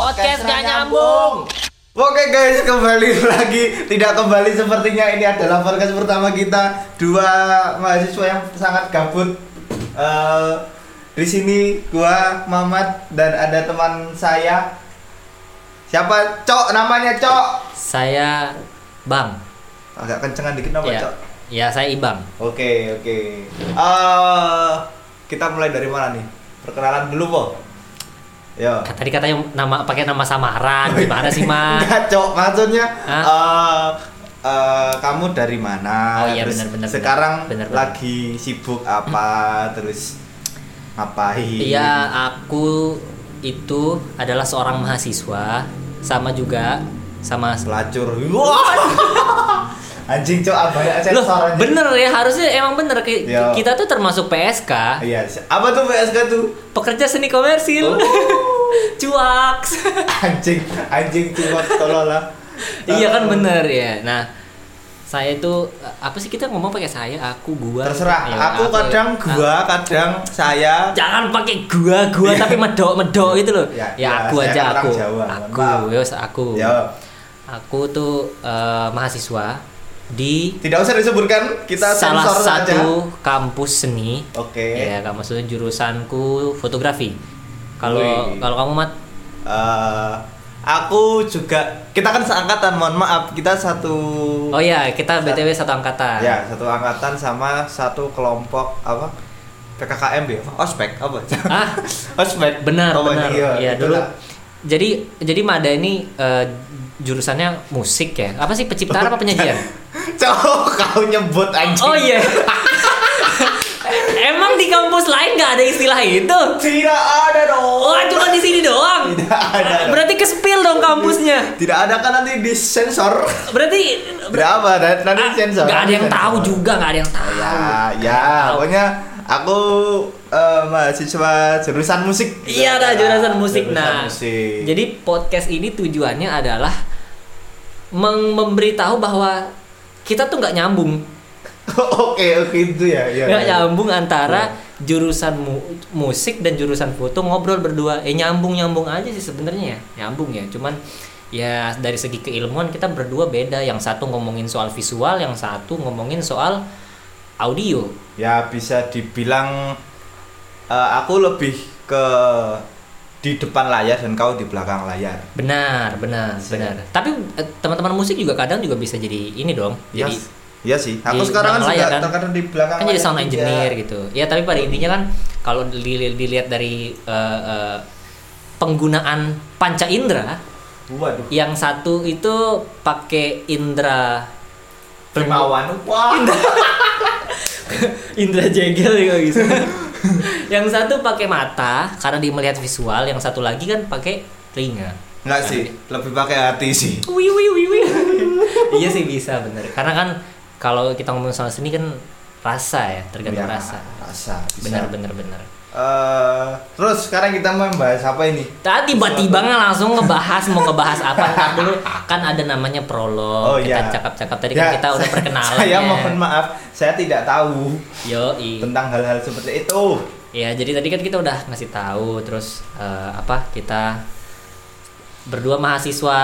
Podcast gak nyambung. Oke guys, kembali lagi. Tidak kembali sepertinya ini adalah podcast pertama kita. Dua mahasiswa yang sangat gabut. Eh, di sini gua Mamat dan ada teman saya. Siapa? Cok, namanya Cok. Saya Bang. Agak kencengan dikit nama Ya, Cok. ya saya Ibang. Oke, oke. Eh, kita mulai dari mana nih? Perkenalan dulu, Po. Yo. Kan Tadi katanya nama pakai nama samaran. Gimana sih, Mas? Enggak, Cok. Maksudnya Hah? eh eh, kamu dari mana? Oh, iya, Terus benar, benar, Sekarang. Benar, benar. lagi sibuk apa? Terus ngapain? Iya, aku itu adalah seorang mahasiswa sama juga sama Pelacur. Wah. Anjing, Cok, banyak Loh, sensor anjing. bener ya harusnya emang bener Ki- Iya. kita tuh termasuk PSK Iya, apa tuh PSK tuh? pekerja seni komersil Oh. Cuak Anjing, anjing cuma tolol lah. iya kan bener ya. Nah saya itu apa sih kita ngomong pakai saya? Aku gua. Terserah. Ya, aku kadang Ah, gua, kadang saya. jangan pakai gua gua Iya. tapi medok medok itu loh. Ya, ya, ya, aku aja aku. Jawa, aku yos aku. Ya, aku tuh eh, mahasiswa di tidak usah disebutkan, kita salah satu kampus seni. Oke. ya kampus jurusanku fotografi kalau kalau kamu mat? Eh, aku juga kita kan seangkatan mohon maaf kita satu oh ya kita btw satu angkatan. Ya satu angkatan sama satu kelompok apa? PKKM ya? Ospek apa? Ah ospek. Benar Oh, benar. iya, ya dulu jadi jadi Mada ini eh, jurusannya musik ya? Apa sih penciptaan apa penyajian? Cowok kau nyebut anjing. Oh iya emang di kampus lain nggak ada istilah itu? Tidak ada dong. Oh cuma di sini doang? Tidak ada. Berarti ke spill dong kampusnya? Tidak ada kan nanti disensor. Berarti tidak apa dan- nanti Ah, sensor nggak ada yang Sensor. tahu juga nggak ada yang tahu. Ya ya pokoknya aku eh, mahasiswa jurusan musik. Iya, ada jurusan musik. Jurusan Nah, musik. jadi podcast ini tujuannya adalah memberitahu bahwa kita tuh nggak nyambung, oke oke itu ya ya nggak ya. nyambung antara jurusan mu- musik dan jurusan foto ngobrol berdua. Eh nyambung nyambung aja sih sebenarnya ya, nyambung ya. Cuman ya dari segi keilmuan kita berdua beda. Yang satu ngomongin soal visual, yang satu ngomongin soal audio. ya bisa dibilang eh, aku lebih ke di depan layar dan kau di belakang layar Benar, benar, Siap. benar. Tapi eh, teman-teman musik juga kadang juga bisa jadi ini dong. Jadi Iya sih. Aku di sekarang kan juga layar kan? terkadang di belakang kan jadi sound juga. engineer gitu ya tapi pada intinya kan kalau dili- dilihat dari eh, eh, penggunaan panca indera Waduh. yang satu itu pakai indera Primawan. Wah. indera jegel juga gitu yang satu pakai mata karena dia melihat visual yang satu lagi kan pakai telinga Enggak sih, lebih pakai hati sih. wih wih wih wih iya sih bisa bener karena kan kalau kita ngomong soal seni kan rasa ya tergantung Ya, rasa Rasa. benar benar benar Eh, terus sekarang kita mau membahas apa ini? Tadi tiba-tiba langsung ngebahas mau ngebahas apa Ntar dulu kan ada namanya prolog Oh, kita iya. cakap-cakap tadi Ya, kan kita udah perkenalan Saya ya. mohon maaf, saya tidak tahu yo tentang hal-hal seperti itu. ya jadi tadi kan kita udah ngasih tahu terus eh, apa kita berdua mahasiswa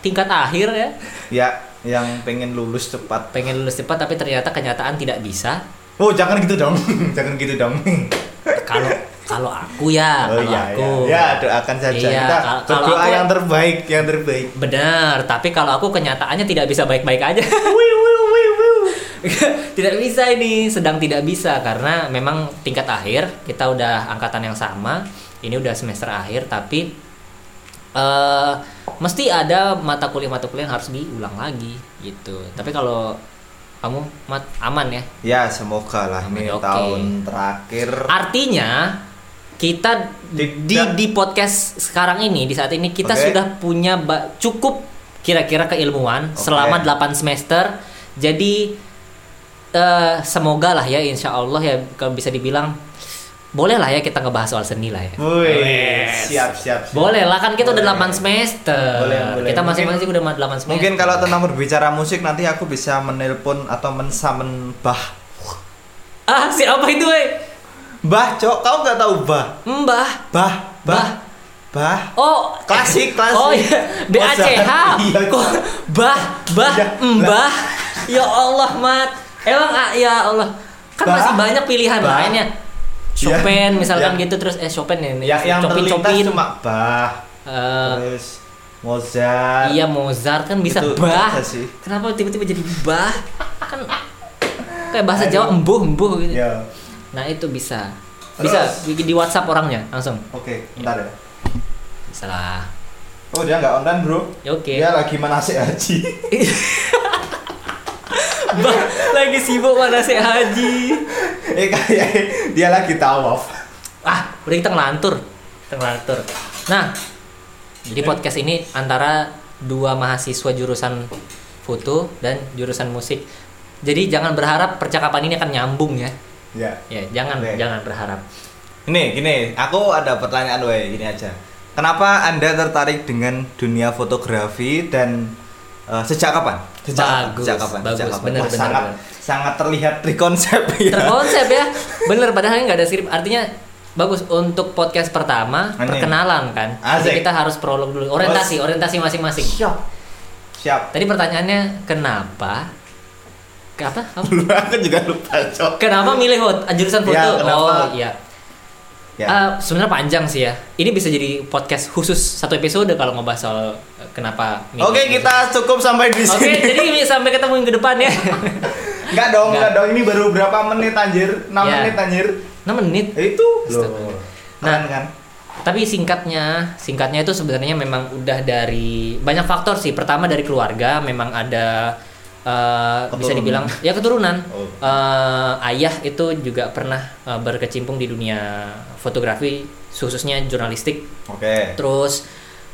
tingkat akhir ya Ya, yang pengen lulus cepat. pengen lulus cepat tapi ternyata kenyataan tidak bisa Oh, jangan gitu dong. jangan gitu dong. kalau kalau aku ya oh kalau iya, aku iya. Ya, doakan saja Iya, kita kal- kalau berdoa aku- yang terbaik, yang terbaik. benar tapi kalau aku kenyataannya tidak bisa baik-baik aja tidak bisa ini sedang tidak bisa karena memang tingkat akhir kita udah angkatan yang sama ini udah semester akhir tapi eh mesti ada mata kuliah mata kuliah yang harus diulang lagi gitu tapi kalau kamu mat aman ya Ya, semoga lah ini Oke. tahun terakhir. artinya kita di Tidak. di podcast sekarang ini di saat ini kita Oke. sudah punya ba- cukup kira-kira keilmuan Oke. selama 8 semester jadi eh, semoga lah ya insya Allah ya kalau bisa dibilang boleh lah ya kita ngebahas soal seni lah ya Wih, Wes. siap, siap, siap. boleh lah kan kita udah Boleh. 8 semester Boleh, boleh. kita masing-masing udah 8 semester Mungkin kalau tentang berbicara musik nanti aku bisa menelpon atau mensamen Bah. ah siapa itu eh Bah, Cok, kau nggak tahu Bah? mbah Bah, Bah. Bah. Bah. Oh, Klasik, klasik. Oh iya, BACH. Iya. Kok bah, bah, Iya, mbah. Ya Allah, Mat. Emang ah, ya Allah. Kan Bah, masih banyak pilihan bah. lainnya. Chopin Iya. misalkan Iya. gitu terus eh Chopin ya. Yang yang Chopin Chopin. cuma bah. Eh, Terus Mozart. iya Mozart kan bisa Itu bah. sih. Kenapa tiba-tiba jadi bah? Kan kayak bahasa Aduh. Jawa embuh embuh gitu. Ya. Nah, itu bisa. Bisa Terus? bikin di WhatsApp orangnya langsung. Oke, bentar ya. Bisa lah. Oh, dia nggak online, Bro. Ya oke. Dia lagi manasik haji. Bah, lagi sibuk mana sih haji? eh kayak dia lagi tawaf. Ah, udah kita ngelantur. Kita ngelantur. Nah, jadi podcast ini antara dua mahasiswa jurusan foto dan jurusan musik. Jadi jangan berharap percakapan ini akan nyambung ya. Ya. Ya, jangan Oke. jangan berharap. Ini gini, aku ada pertanyaan wae gini aja. Kenapa Anda tertarik dengan dunia fotografi dan eh, sejak kapan? Sejak? Bagus, Sejak kapan? bagus, Sejak kapan? bener, Wah, bener, sangat bener. sangat terlihat terkonsep ya. Terkonsep ya. Bener padahal nggak ada skrip. Artinya bagus untuk podcast pertama Aneh. perkenalan kan. Asik. Jadi kita harus prolog dulu. Orientasi, orientasi masing-masing. Siap. Siap. Tadi pertanyaannya kenapa? Apa? Apa? aku juga lupa, Cok. Kenapa milih hot, jurusan foto? Ya, kenapa? Oh iya. Ya. Eh, sebenarnya panjang sih ya. Ini bisa jadi podcast khusus satu episode kalau ngebahas soal eh, kenapa. Oke, jurusan. kita cukup sampai di Oke, sini. jadi sampai ketemu minggu depan ya. Enggak dong, Nggak. enggak dong. Ini baru berapa menit anjir? 6 Ya. menit anjir. 6 menit. Eh, Itu loh. Nah. Kan? Tapi singkatnya, singkatnya itu sebenarnya memang udah dari banyak faktor sih. Pertama dari keluarga, memang ada eh, bisa Keturunan. dibilang ya keturunan. Oh. Eh, ayah itu juga pernah eh, berkecimpung di dunia fotografi, khususnya jurnalistik. Oke. Terus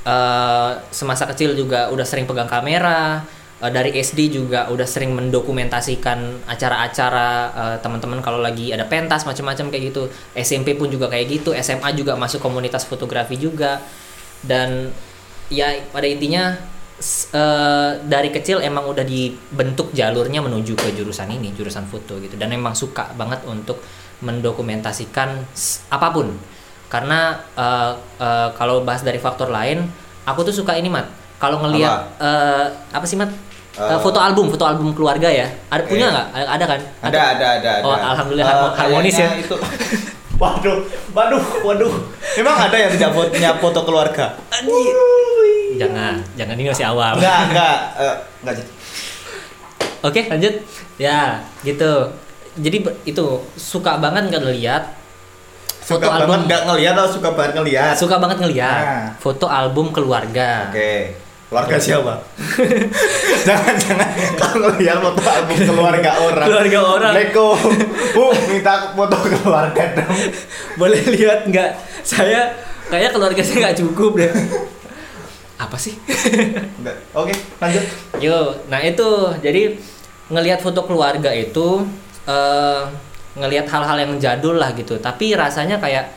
eh, semasa kecil juga udah sering pegang kamera. Eh, dari SD juga udah sering mendokumentasikan acara-acara eh, teman-teman kalau lagi ada pentas macam-macam kayak gitu. SMP pun juga kayak gitu. SMA juga masuk komunitas fotografi juga. Dan ya pada intinya eh, dari kecil emang udah dibentuk jalurnya menuju ke jurusan ini, jurusan foto gitu. Dan emang suka banget untuk mendokumentasikan s- apa pun karena eh, eh, kalau bahas dari faktor lain aku tuh suka ini mat kalau ngelihat eh, apa sih mat Eh, Eh, foto album foto album keluarga ya ada oke. punya nggak ada, ada kan Ada, ada, ada, ada. Oh, alhamdulillah Eh, harmo- harmonis ya. Itu. waduh, waduh, waduh. Emang ada yang tidak punya foto keluarga? Jangan jangan ini masih awal Enggak, enggak, eh, enggak jadi. oke lanjut ya gitu jadi itu suka banget nggak ngeliat foto Suka album enggak ngelihat atau suka banget ngelihat? suka banget ngeliat Nah. foto album keluarga Oke. Keluarga siapa? jangan jangan kalau ngelihat foto album keluarga orang. Keluarga orang. Leko, Bu, minta foto keluarga dong. boleh lihat nggak saya kayak keluarga saya nggak cukup deh apa sih. Oke, lanjut. Yo, nah itu jadi ngelihat foto keluarga itu eh ngelihat hal-hal yang jadul lah gitu. Tapi rasanya kayak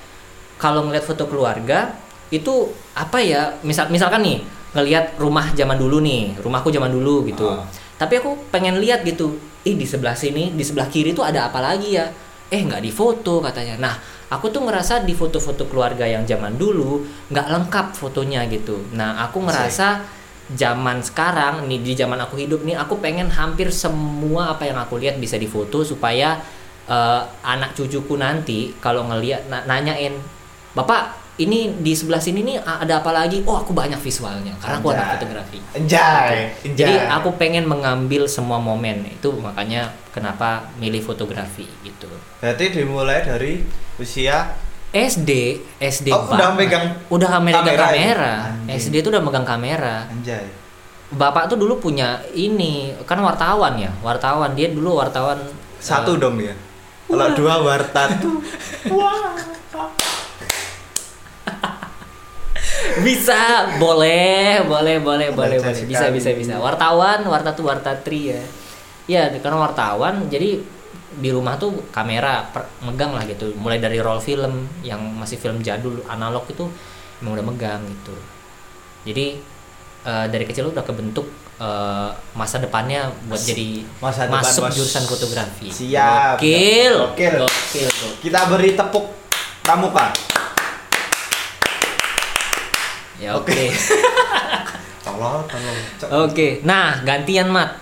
kalau ngelihat foto keluarga itu apa ya? Misal misalkan nih ngelihat rumah zaman dulu nih, rumahku zaman dulu gitu. Ah. Tapi aku pengen lihat gitu. Ih di sebelah sini, di sebelah kiri tuh ada apa lagi ya? Eh nggak difoto katanya. Nah aku tuh ngerasa di foto-foto keluarga yang zaman dulu nggak lengkap fotonya gitu. Nah aku ngerasa zaman sekarang nih di zaman aku hidup nih aku pengen hampir semua apa yang aku lihat bisa difoto supaya eh, anak cucuku nanti kalau ngelihat na- nanyain bapak ini di sebelah sini nih ada apa lagi oh aku banyak visualnya karena aku anak Anjay. fotografi Enjay. jadi aku pengen mengambil semua momen itu makanya kenapa milih fotografi gitu Berarti dimulai dari usia SD SD Oh, udah megang udah megang kamera kamera, ya? Anjing. SD itu udah megang kamera. Anjay. bapak tuh dulu punya ini kan wartawan ya? Wartawan dia dulu wartawan Satu eh, dong dia. Kalau dua warta tuh. bisa boleh boleh boleh boleh boleh. bisa bisa bisa. Wartawan warta tuh warta tri ya. Ya karena wartawan jadi di rumah tuh kamera per- megang lah gitu mulai dari roll film yang masih film jadul analog itu emang udah megang gitu jadi eh, dari kecil udah kebentuk eh, masa depannya buat jadi Masa depan, masuk Bos. jurusan fotografi Siap. gokil Gokil. gokil. Kita beri tepuk pramuka. Ya oke. Tolong, tolong. Cok. Oke. Nah, gantian Mat.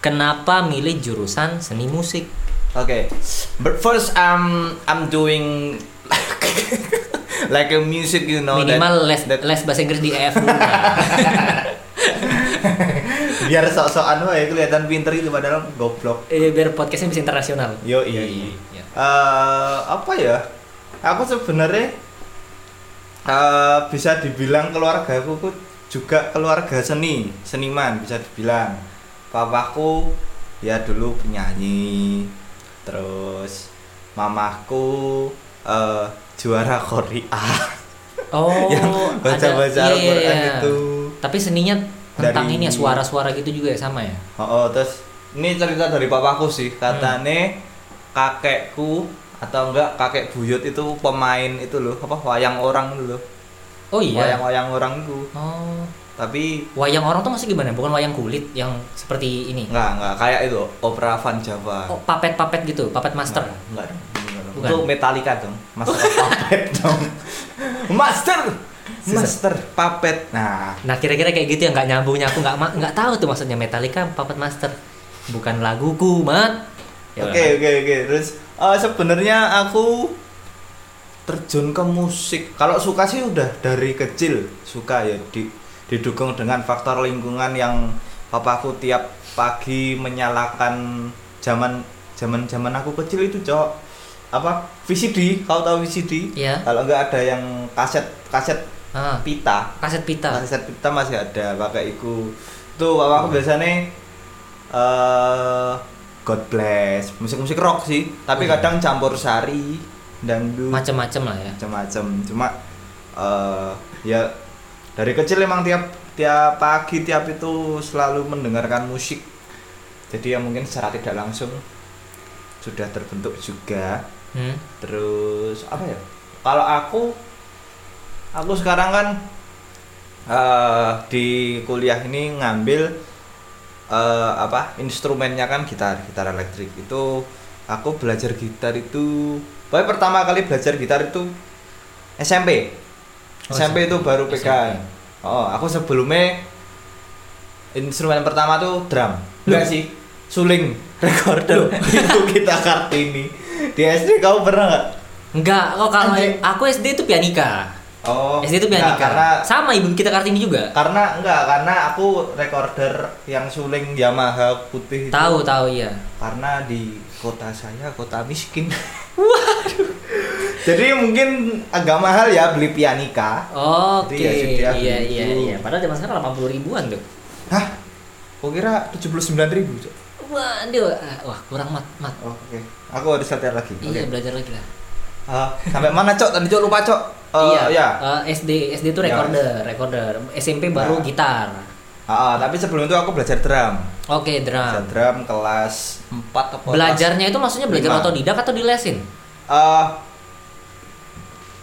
Kenapa milih jurusan seni musik? Okay, but first um I'm doing like a music, you know. Minimal that- les that- les bahasa Inggris di EF dulu lah. biar sok-sokan wae kelihatan pinter itu padahal goblok. Eh, biar podcastnya bisa internasional. Yo iya. Iya. Eh, apa ya? Aku sebenarnya eh bisa dibilang keluarga aku ku juga keluarga seni, seniman bisa dibilang. Papaku ya dulu penyanyi, terus mamaku eh juara Korea Oh, yang baca-baca iya, iya, Al-Quran iya. itu. Tapi seninya tentang Dari- ini ya suara-suara gitu juga ya sama ya. Oh, oh, terus ini cerita dari papaku sih. Katane kakekku atau enggak kakek buyut itu pemain itu loh, apa wayang orang loh. Oh iya. Wayang-wayang orang itu. Oh, Tapi wayang orang tuh masih gimana? Bukan wayang kulit yang seperti ini. enggak, enggak kayak itu opera Van Java. Oh, papet-papet gitu, papet master. Enggak, dong. Bukan. Itu Metallica dong. Master of Puppet dong. Master. Master Puppet. Nah, Nah, kira-kira kayak gitu ya nggak nyambungnya aku nggak nggak tahu tuh maksudnya Metallica Puppet Master. Bukan laguku, Mat. Ya Oke oke oke. Terus eh, sebenarnya aku terjun ke musik. Kalau suka sih udah dari kecil suka ya di, didukung dengan faktor lingkungan yang papaku tiap pagi menyalakan zaman zaman zaman aku kecil itu cok. Apa VCD kau tahu VCD Iya. kalau nggak ada yang kaset kaset Ah, pita. Kaset pita. kaset pita masih ada pakai iku. Tuh papaku biasanya eh God bless. Musik-musik rock sih. Tapi Oh, iya. kadang campur sari dangdut. Macem-macem lah ya. macam-macam cuma eh ya dari kecil emang tiap tiap pagi tiap itu selalu mendengarkan musik. Jadi ya mungkin secara tidak langsung sudah terbentuk juga. Hmm. terus apa ya? Kalau aku aku sekarang kan eh di kuliah ini ngambil eh apa instrumennya kan gitar gitar elektrik. Itu aku belajar gitar itu pokoknya pertama kali belajar gitar itu SMP Oh, SMP itu baru pegang oh aku sebelumnya instrumen pertama tuh drum. Enggak sih suling recorder. Itu kita kartini. Di SD kau pernah nggak? Enggak, kok kalau Anjing. aku SD itu pianika. oh SD itu enggak, pianika. karena Sama ibu kita Kartini juga. karena enggak karena aku recorder yang suling Yamaha putih itu. Tahu, tahu iya. karena di kota saya kota miskin. Waduh jadi mungkin agak mahal ya beli pianika Oke, Jadi ya iya gitu. iya iya. Padahal zaman sekarang 80 ribuan tuh. hah kok kira 79.000 ribu Cok? Waduh, ah, wah kurang mat mat. oh, oke aku harus latihan lagi oke Iya belajar lagi lah. Ah, sampai mana cok tadi cok lupa cok Eh, iya. ya eh, SD SD itu Ya. recorder, recorder. SMP baru Nah. gitar. Ah, ah, tapi sebelum itu aku belajar drum Oke, belajar drum. drum kelas 4 atau kelas- Belajarnya itu maksudnya belajar Lima. otodidak atau dilesin? Eh,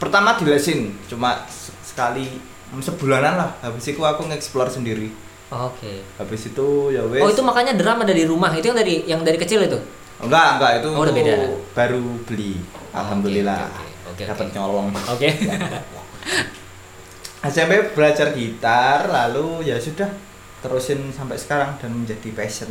pertama dilesin cuma se- sekali sebulanan lah habis itu aku nge-explore sendiri Oke. habis itu ya wes Oh, itu makanya drum ada di rumah. Itu yang dari yang dari kecil itu. enggak enggak itu Oh, udah beda. baru beli alhamdulillah oke, oke, oke, dapat oke. nyolong Oke. SMP belajar gitar lalu ya sudah terusin sampai sekarang dan menjadi passion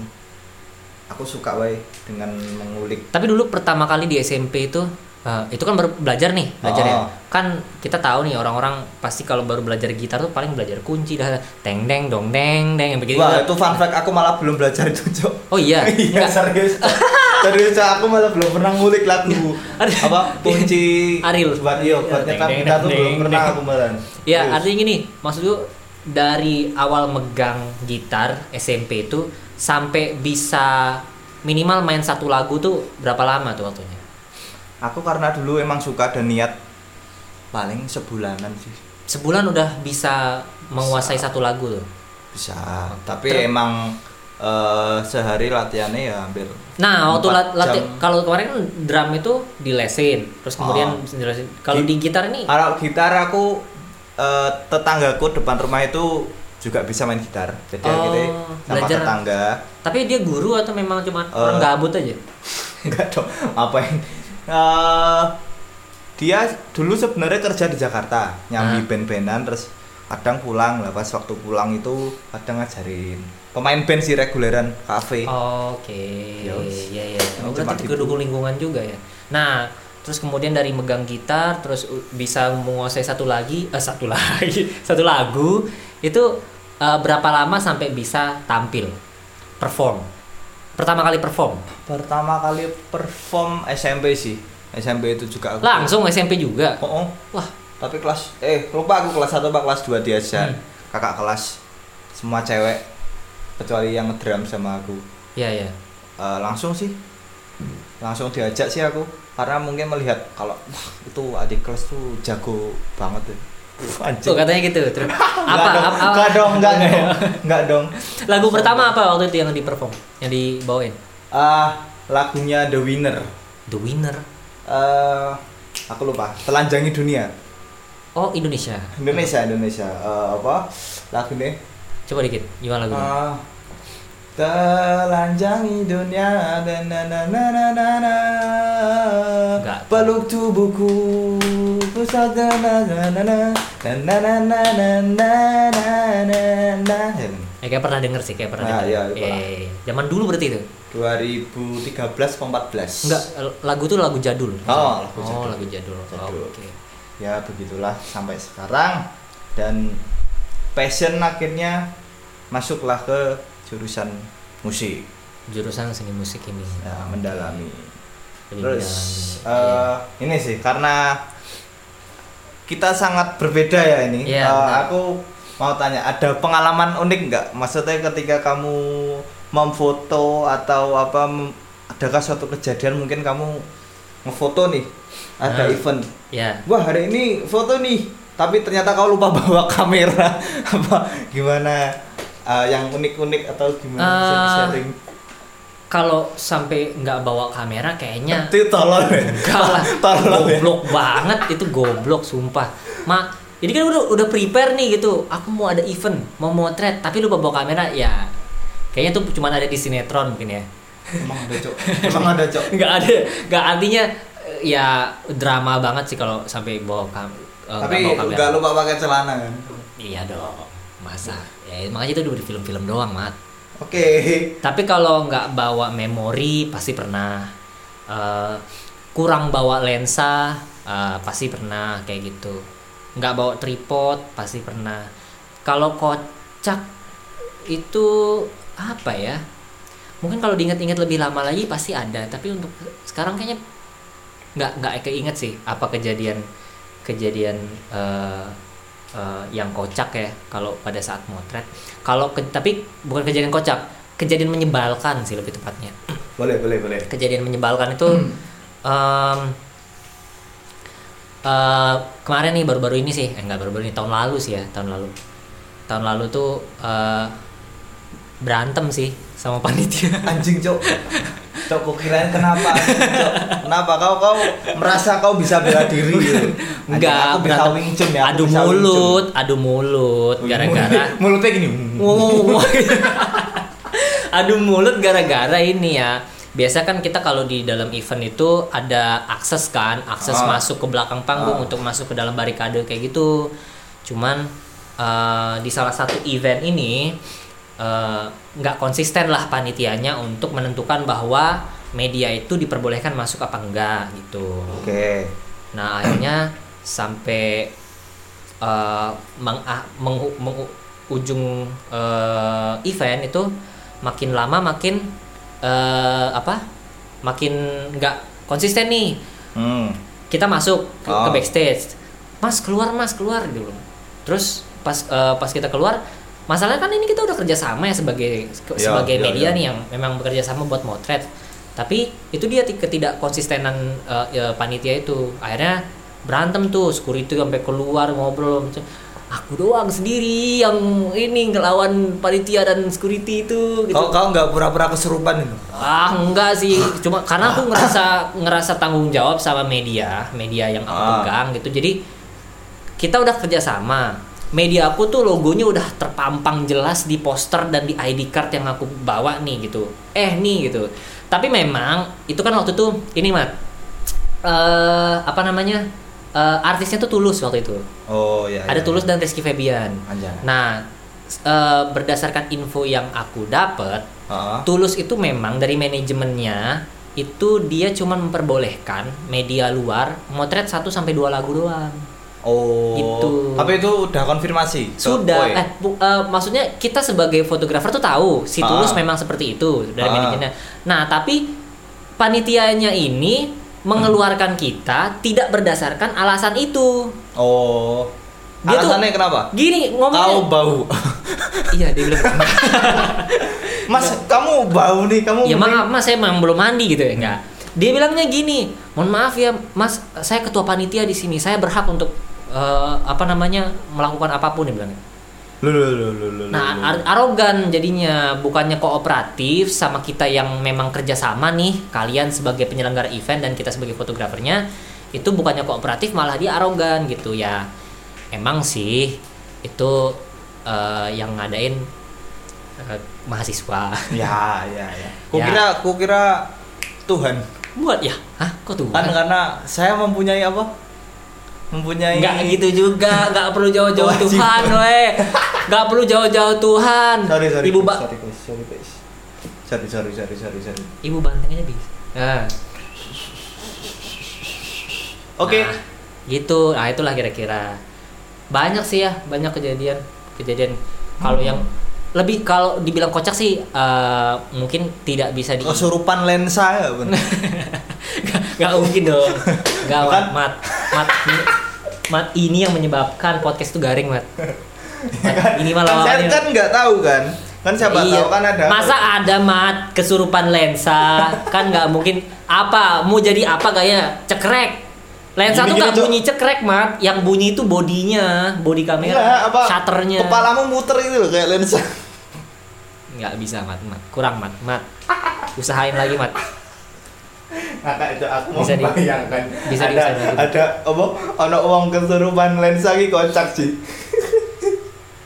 aku suka wae dengan mengulik Tapi dulu pertama kali di SMP itu eh, itu kan baru belajar nih, belajar ya. Oh. Kan kita tahu nih orang-orang pasti kalau baru belajar gitar tuh paling belajar kunci dah teng deng dong deng deng yang begitu. wah itu fun fact aku malah belum belajar itu cok Oh iya. iya serius serius aku malah belum pernah ngulik lagu Ada. apa kunci Ariel. buat iyo buat nyetak kita tuh deng, belum pernah aku malah Ya, artinya gini, maksud lu dari awal megang gitar SMP itu sampai bisa minimal main satu lagu tuh berapa lama tuh waktunya? Aku karena dulu emang suka dan niat paling sebulanan sih Sebulan udah bisa menguasai satu lagu tuh. bisa tapi Ter- emang eh, sehari latihannya ya hampir Nah, waktu lat- lati- kalau kemarin kan drum itu dilesin, terus kemudian Oh. Kalau di gitar ini kalau gitar aku eh, tetanggaku depan rumah itu juga bisa main gitar jadi Oh, gitu sama belajar. tetangga tapi dia guru atau memang cuma Eh. orang gabut aja? enggak dong apa yang Eh, dia dulu sebenarnya kerja di Jakarta nyambi Ah. band-bandan terus kadang pulang lah pas waktu pulang itu kadang ngajarin pemain band sih reguleran kafe Oke, Ya iya iya. Oh, Cuma berarti gitu. kedukung lingkungan juga ya. Nah, terus kemudian dari megang gitar, terus bisa menguasai satu lagi, eh satu lagi, satu lagu itu eh, berapa lama sampai bisa tampil, perform? Pertama kali perform, pertama kali perform SMP sih SMP itu juga aku langsung SMP juga. oh, oh. Wah, tapi kelas eh lupa aku kelas 1 apa kelas 2 diajar Hmm. kakak kelas semua cewek kecuali yang ngedrum sama aku iya iya. Eh, langsung sih langsung diajak sih aku karena mungkin melihat kalau wah, itu adik kelas tuh jago banget tuh Anjing. Tuh katanya gitu. Terus apa, Enggak dong, apa, apa- enggak dong, enggak dong, enggak dong. Lagu pertama apa waktu itu yang di perform, yang dibawain? Ah, lagunya The Winner. The Winner. Eh, aku lupa. Telanjangi dunia. Oh Indonesia. Indonesia, Indonesia. Eh, apa? Lagunya? Coba dikit, gimana lagunya? Ah, telanjangi dunia dan na na na na na na peluk tubuhku pusat na na na na na na na na na na na na Eh, kayak pernah denger sih, kayak pernah Nah, denger. iya, Iya, iya, iya. Zaman dulu berarti itu? 2013 14 Enggak, lagu tuh lagu jadul. Oh, lagu oh, jadul. lagu jadul. Jadul. Oke. ya begitulah sampai sekarang dan passion akhirnya masuklah ke jurusan musik Jurusan seni musik ini. ya, mendalami Lebih terus mendalami. eh, ini sih karena kita sangat berbeda ya ini Iya, Eh, benar. aku mau tanya ada pengalaman unik nggak maksudnya ketika kamu memfoto atau apa adakah suatu kejadian mungkin kamu ngefoto nih ada Nah. event Ya. wah hari ini foto nih tapi ternyata kau lupa bawa kamera apa gimana eh, yang unik-unik atau gimana bisa Eh, sharing Kalau sampai nggak bawa kamera kayaknya itu tolol ya enggak lah. tolol ya goblok banget itu goblok sumpah. Ma, ini kan udah udah prepare nih gitu. Aku mau ada event, mau motret, tapi lupa bawa kamera ya. Kayaknya tuh cuma ada di sinetron mungkin ya. emang ada cok emang ada cok nggak ada nggak artinya eh, ya drama banget sih kalau sampai bawa kam nggak tapi bawa kamera nggak lupa pakai celana kan iya dong masa ya makanya itu udah di film-film doang mat. Oke. Tapi kalau nggak bawa memori pasti pernah. Eh, kurang bawa lensa eh, pasti pernah kayak gitu. Nggak bawa tripod pasti pernah. Kalau kocak itu apa ya? Mungkin kalau diingat-ingat lebih lama lagi pasti ada tapi untuk sekarang kayaknya nggak nggak keinget sih apa kejadian kejadian eh, eh, yang kocak ya kalau pada saat motret. Kalau ke- tapi bukan kejadian kocak kejadian menyebalkan sih lebih tepatnya. Boleh boleh boleh. Kejadian menyebalkan itu em, eh, kemarin nih baru-baru ini sih. Eh, enggak baru-baru ini tahun lalu sih ya tahun lalu. Tahun lalu tuh eh, berantem sih sama panitia. Anjing cok cok kok kirain kenapa? Cok kenapa kau kau merasa kau bisa bela diri? Enggak aku bisa berantem. wing chun ya adu mulut adu mulut gara-gara mulutnya gini. Wow. adu mulut gara-gara ini ya. Biasa kan kita kalau di dalam event itu ada akses kan akses Ah. masuk ke belakang panggung Ah. untuk masuk ke dalam barikade kayak gitu. Cuman eh, di salah satu event ini eh, nggak konsisten lah panitianya untuk menentukan bahwa media itu diperbolehkan masuk apa enggak gitu oke Nah akhirnya sampai eh, meng, ah, mengu- mengu- ujung eh, event itu makin lama makin eh, apa? Makin nggak konsisten nih. hmm. Kita masuk ke, ke Oh. backstage. Mas keluar mas keluar dulu. Terus pas eh, pas kita keluar masalahnya kan ini kita udah kerja sama ya sebagai Iya, sebagai iya, media iya. nih yang memang bekerja sama buat motret tapi itu dia ti- ketidakkonsistenan eh, ya, panitia itu akhirnya berantem tuh security sampai keluar ngobrol macam aku doang sendiri yang ini ngelawan panitia dan security itu gitu. kau kau nggak pura-pura kesurupan itu Ah enggak sih, cuma karena aku ngerasa ngerasa tanggung jawab sama media, media yang aku Ah. pegang gitu. Jadi kita udah kerjasama. Media aku tuh logonya udah terpampang jelas di poster dan di ID card yang aku bawa nih gitu. Eh nih gitu. Tapi memang itu kan waktu itu ini mat, eh apa namanya eh, artisnya tuh tulus waktu itu Oh iya. ada iya, tulus iya. dan Rizky Febian Anjay. nah eh, berdasarkan info yang aku dapat Heeh. tulus itu memang dari manajemennya itu dia cuma memperbolehkan media luar motret 1 sampai dua lagu doang Oh. Itu. Tapi itu udah konfirmasi. sudah Boy? eh bu- eh, maksudnya kita sebagai fotografer tuh tahu si tulus Ah. memang seperti itu dari Ah. manajernya nah tapi panitianya ini mengeluarkan kita tidak berdasarkan alasan itu Oh. Dia tuh- Alasannya kenapa? gini Kau ngomongnya bau. iya dia bilang Mas, kamu bau nih, kamu ya maaf mas saya memang belum mandi gitu ya enggak dia bilangnya gini mohon maaf ya mas saya ketua panitia di sini saya berhak untuk eh, apa namanya melakukan apa pun dia bilangnya Nah, ar- arogan jadinya bukannya kooperatif sama kita yang memang kerjasama nih, kalian sebagai penyelenggara event dan kita sebagai fotografernya itu bukannya kooperatif malah dia arogan gitu ya. Emang sih itu eh, yang ngadain eh, mahasiswa. Ya, ya, ya. Ya. kira, ku kira Tuhan. Buat ya? Hah? Kok tuh? Kan karena saya mempunyai apa? Mempunyai Nggak gitu juga, nggak perlu jauh-jauh. Tuhan, weh. Nggak perlu jauh-jauh Tuhan. Sorry, sorry. Ibu guys, ba sorry, sorry. Sorry, sorry, sorry, sorry, sorry. Ibu banteng aja bisa. Nah. Oke. Nah, gitu. Nah, itulah kira-kira. Banyak sih ya, banyak kejadian. Kejadian kalau yang lebih kalau dibilang kocak sih eh, mungkin tidak bisa di Kesurupan lensa ya, bener. Gak, gak mungkin dong. Mat, mat, mat, mat ini yang menyebabkan podcast itu garing, mat. Mat, ini malah kan kan nggak tahu kan. Kan siapa Iya. tahu kan ada. Masa ada mat kesurupan lensa? kan nggak mungkin. Apa? Mau jadi apa gaya? Cekrek. Lensa tuh Gini-gini, nggak bunyi cekrek mat. Yang bunyi itu bodinya, body kamera, Enggak, apa? shutternya. Kepalamu muter itu loh kayak lensa. Nggak bisa mat, mat. Kurang mat, mat. Usahain lagi mat. Kakak itu aku Bisa di- bayangkan. bisa ada diusahain lagi. ada apa? Ono uang kesurupan lensa ki kocak sih.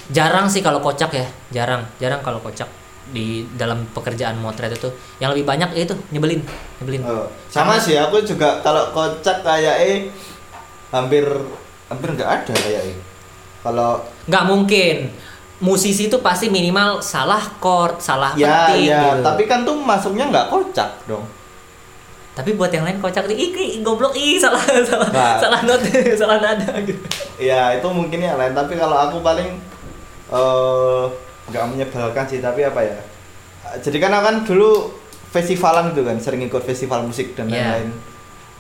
Jarang sih kalau kocak ya, jarang, jarang kalau kocak di dalam pekerjaan motret itu. Yang lebih banyak ya itu nyebelin, nyebelin. Oh, sama sih aku juga kalau kocak kayak eh hampir hampir nggak ada kayak eh. Kalau nggak mungkin musisi itu pasti minimal salah chord salah ya petik ya, gitu. tapi kan tuh masuknya nggak kocak dong. Tapi buat yang lain kocak nih ih, goblok ih salah salah Nggak. salah not salah nada gitu Ya itu mungkin yang lain, tapi kalau aku paling eh nggak menyebalkan sih, tapi apa ya? Jadi kan aku kan dulu festivalan gitu kan, sering ikut festival musik dan Iya. lain-lain.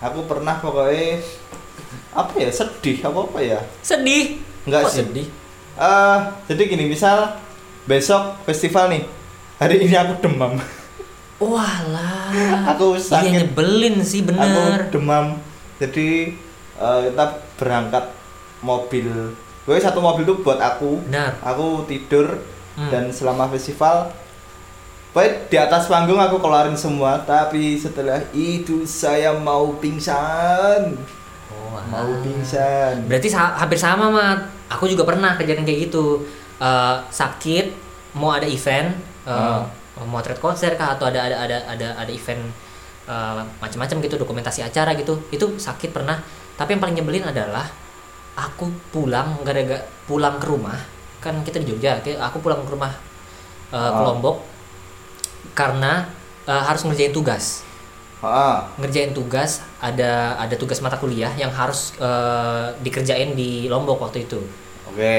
Aku pernah pokoknya apa ya sedih apa apa ya? sedih Nggak sih. sedih Eh jadi gini, misal besok festival nih, hari ini aku demam, walah aku iya sakit, nyebelin sih aku bener. demam. Jadi eh, kita berangkat mobil, gue satu mobil tuh buat aku, benar. Aku tidur Hmm. dan selama festival Baik di atas panggung aku keluarin semua. Tapi setelah itu saya mau pingsan. Oh, mau pingsan. Berarti sa- hampir sama mat. Aku juga pernah kejadian kayak gitu. Eh, sakit mau ada event eh, Hmm. Motret konser kah atau ada ada ada ada ada event eh, macam-macam gitu dokumentasi acara gitu itu sakit pernah tapi yang paling nyebelin adalah aku pulang gara-gara pulang ke rumah kan kita di Jogja aku pulang ke rumah eh, ke Oh. Lombok karena eh, harus ngerjain tugas ah ngerjain tugas ada ada tugas mata kuliah yang harus eh, dikerjain di Lombok waktu itu. oke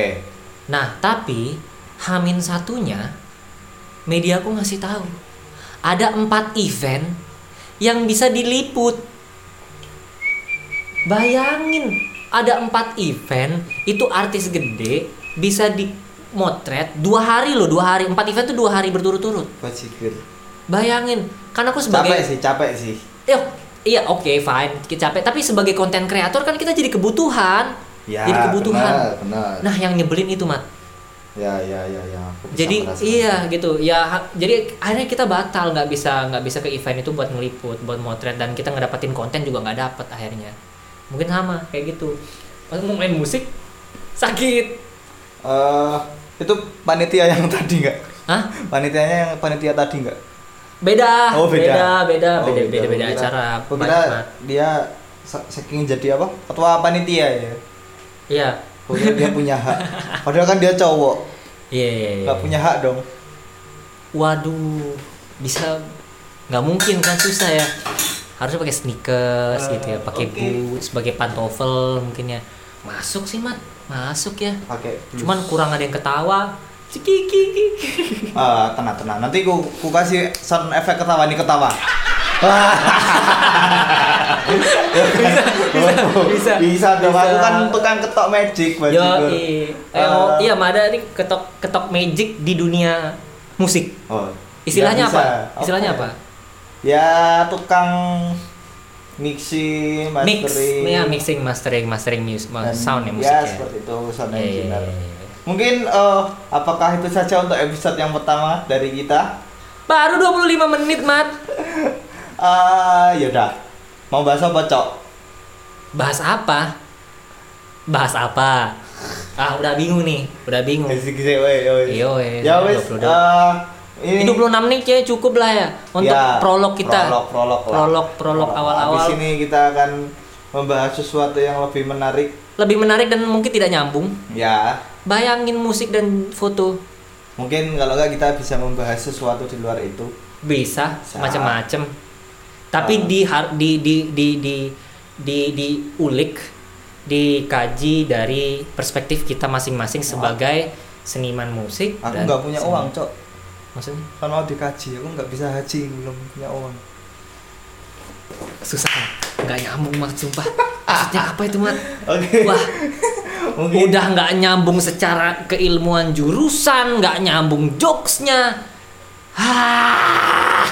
Nah tapi Hamin satunya mediaku ngasih tahu ada empat event yang bisa diliput. Bayangin ada empat event itu artis gede bisa dimotret dua hari loh dua hari empat event tuh dua hari berturut-turut. Bayangin kan aku sebagai capek sih capek sih Iya, iya oke fine, kita capek. Tapi sebagai konten kreator kan kita jadi kebutuhan. ya jadi kebutuhan. benar, benar. Nah, yang nyebelin itu, Mat. Ya ya ya ya Jadi iya gitu. Ya ha- jadi akhirnya kita batal nggak bisa nggak bisa ke event itu buat ngeliput, buat motret dan kita ngedapetin konten juga nggak dapet akhirnya. Mungkin sama kayak gitu. Pas mau main musik sakit. Eh, itu panitia yang tadi nggak Hah? panitianya yang panitia tadi nggak Beda. Oh, beda. Beda, beda, Oh, beda, beda, beda kira- acara. mat. dia sa- saking jadi apa ketua panitia ya Iya. Pokoknya dia punya hak padahal kan dia cowok Iya, iya, iya. nggak punya hak dong Waduh, bisa nggak mungkin kan susah ya. Harusnya pakai sneakers Eh, gitu ya, pakai oke. boots, sebagai pantofel mungkin ya. Masuk sih, Mat. Masuk ya. pakai blus. Cuman kurang ada yang ketawa. Cikiki. Ah, tenang tenang nanti ku, ku kasih sound efek ketawa nih ketawa bisa, bisa. bisa dong aku kan tukang ketok magic Yo, eh, oh, Eh, iya, Mada ini ketok ketok magic di dunia musik. oh Istilahnya nggak apa? Istilahnya apa? ya tukang mixing Mix, mastering ya mixing, mastering, mastering music, dan sound ya ya musiknya. seperti itu sound Iya, iya, engineer iya, iya. mungkin eh, apakah itu saja untuk episode yang pertama dari kita Baru 25 menit, Mat. Ah, yaudah mau bahas apa cok Bahas apa? Bahas apa? Ah, udah bingung nih, udah bingung. Iya, ya wes 22. eh, ini Ini 26 menit ya cukup lah ya untuk Ya, prolog kita. prolog prolog lah. Prolog, prolog awal-awal. Di sini kita akan membahas sesuatu yang lebih menarik. Lebih menarik dan mungkin tidak nyambung. Ya, Bayangin musik dan foto mungkin kalau nggak kita bisa membahas sesuatu di luar itu. bisa Bisa. macam-macam. Tapi Ah. di har- di di di di di diulik, dikaji dari perspektif kita masing-masing sebagai seniman musik. Aku nggak punya seni- uang, cok. Maksudnya Kan mau dikaji, aku nggak bisa haji, belum punya uang. susah nggak nyambung mat sumpah. Maksudnya apa itu mat? Oke. Wah mungkin udah nggak nyambung secara keilmuan jurusan nggak nyambung jokesnya Hah,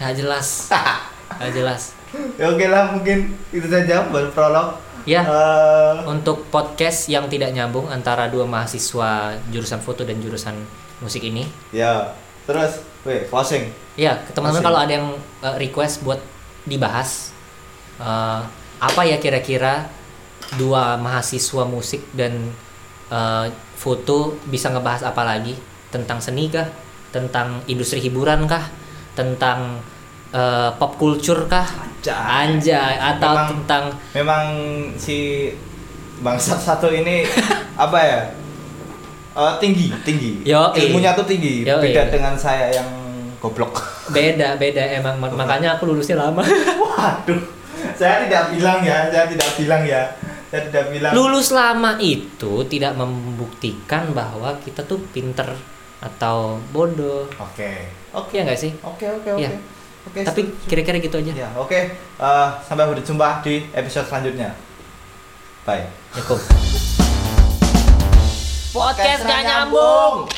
nggak jelas nggak jelas ya oke lah, mungkin itu saja buat prolog. ya Eh, untuk podcast yang tidak nyambung antara dua mahasiswa jurusan foto dan jurusan musik ini. Ya, terus, weh, closing. ya teman-teman kalau ada yang uh, request buat dibahas uh, apa ya kira-kira dua mahasiswa musik dan uh, foto bisa ngebahas apa lagi? Tentang seni kah? Tentang industri hiburan kah? Tentang uh, pop culture kah? Anjay. anjay atau Memang- tentang memang si bangsat satu ini apa ya? Eh, tinggi tinggi. Yoi. ilmunya tuh tinggi Yoi. beda dengan saya yang goblok. Beda beda emang. Makanya aku lulusnya lama. Waduh saya tidak bilang ya saya tidak bilang ya. Saya tidak bilang. Lulus lama itu tidak membuktikan bahwa kita tuh pinter atau bodoh. Oke. Oke ya nggak sih? Oke oke oke. Iya. Oke tapi kira-kira gitu aja. Ya oke. Eh, sampai berjumpa di episode selanjutnya. Bye. Cukup. podcast gak nyambung